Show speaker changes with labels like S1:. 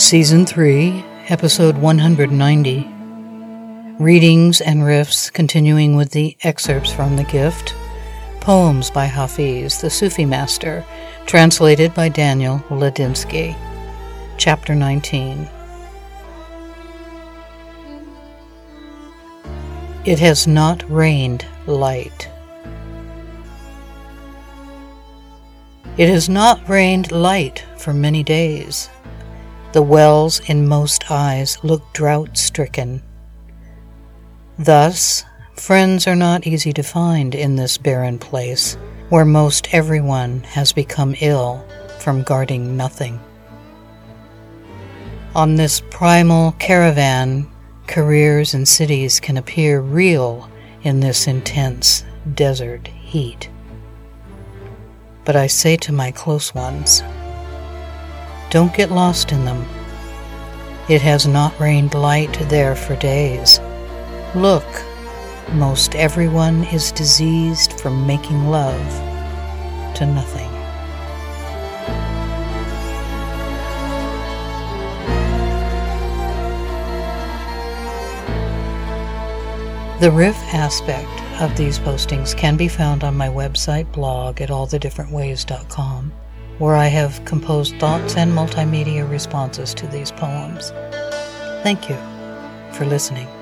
S1: Season 3, Episode 190. Readings and riffs continuing with the excerpts from The Gift. Poems by Hafiz, the Sufi master, translated by Daniel Ladinsky. Chapter 19. It has not rained light. It has not rained light for many days. The wells in most eyes look drought stricken. Thus, friends are not easy to find in this barren place where most everyone has become ill from guarding nothing. On this primal caravan, careers and cities can appear real in this intense desert heat. But I say to my close ones, don't get lost in them. It has not rained light there for days. Look, most everyone is diseased from making love to nothing. The riff aspect of these postings can be found on my website blog at allthedifferentways.com where I have composed thoughts and multimedia responses to these poems. Thank you for listening.